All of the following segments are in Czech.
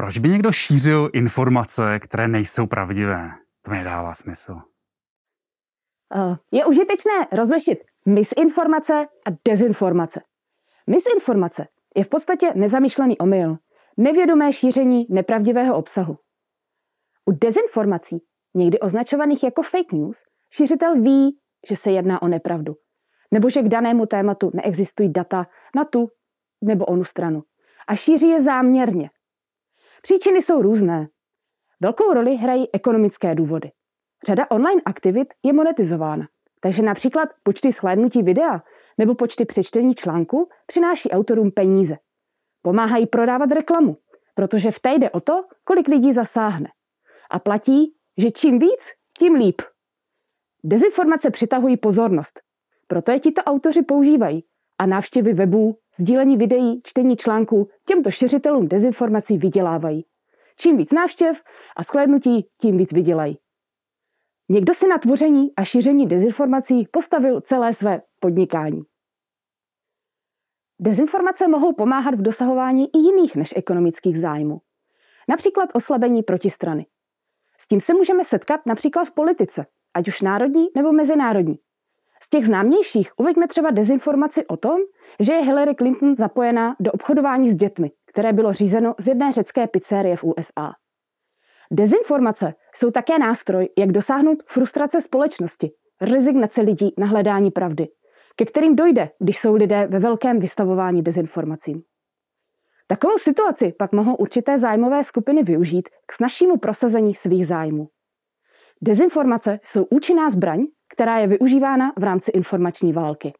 Proč by někdo šířil informace, které nejsou pravdivé? To mi dává smysl. Uh, je užitečné rozlišit misinformace a dezinformace. Misinformace je v podstatě nezamýšlený omyl, nevědomé šíření nepravdivého obsahu. U dezinformací, někdy označovaných jako fake news, šířitel ví, že se jedná o nepravdu, nebo že k danému tématu neexistují data na tu nebo onu stranu. A šíří je záměrně. Příčiny jsou různé. Velkou roli hrají ekonomické důvody. Řada online aktivit je monetizována, takže například počty shlédnutí videa nebo počty přečtení článku přináší autorům peníze. Pomáhají prodávat reklamu, protože v té jde o to, kolik lidí zasáhne. A platí, že čím víc, tím líp. Dezinformace přitahují pozornost. Proto je tito autoři používají a návštěvy webů, sdílení videí, čtení článků těmto šiřitelům dezinformací vydělávají. Čím víc návštěv a sklédnutí, tím víc vydělají. Někdo si na tvoření a šíření dezinformací postavil celé své podnikání. Dezinformace mohou pomáhat v dosahování i jiných než ekonomických zájmů. Například oslabení protistrany. S tím se můžeme setkat například v politice, ať už národní nebo mezinárodní. Z těch známějších uveďme třeba dezinformaci o tom, že je Hillary Clinton zapojená do obchodování s dětmi, které bylo řízeno z jedné řecké pizzerie v USA. Dezinformace jsou také nástroj, jak dosáhnout frustrace společnosti, rezignace lidí na hledání pravdy, ke kterým dojde, když jsou lidé ve velkém vystavování dezinformacím. Takovou situaci pak mohou určité zájmové skupiny využít k snažšímu prosazení svých zájmů. Dezinformace jsou účinná zbraň, která je využívána v rámci informační války.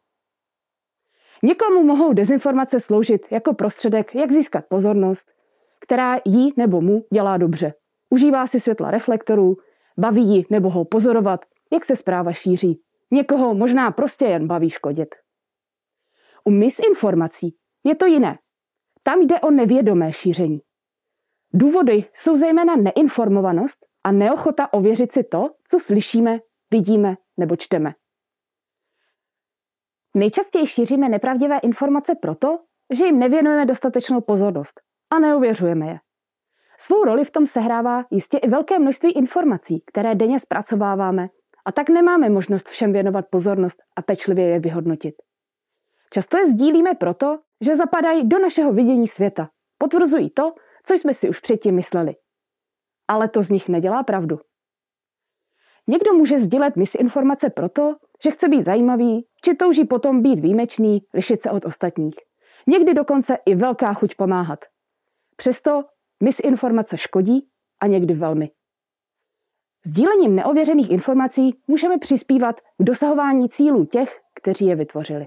Někomu mohou dezinformace sloužit jako prostředek, jak získat pozornost, která jí nebo mu dělá dobře. Užívá si světla reflektorů, baví ji nebo ho pozorovat, jak se zpráva šíří. Někoho možná prostě jen baví škodit. U misinformací je to jiné. Tam jde o nevědomé šíření. Důvody jsou zejména neinformovanost a neochota ověřit si to, co slyšíme, vidíme nebo čteme. Nejčastěji šíříme nepravdivé informace proto, že jim nevěnujeme dostatečnou pozornost a neověřujeme je. Svou roli v tom sehrává jistě i velké množství informací, které denně zpracováváme a tak nemáme možnost všem věnovat pozornost a pečlivě je vyhodnotit. Často je sdílíme proto, že zapadají do našeho vidění světa, potvrzují to, co jsme si už předtím mysleli. Ale to z nich nedělá pravdu. Někdo může sdílet misinformace proto, že chce být zajímavý, či touží potom být výjimečný, lišit se od ostatních. Někdy dokonce i velká chuť pomáhat. Přesto misinformace škodí a někdy velmi. Sdílením neověřených informací můžeme přispívat k dosahování cílů těch, kteří je vytvořili.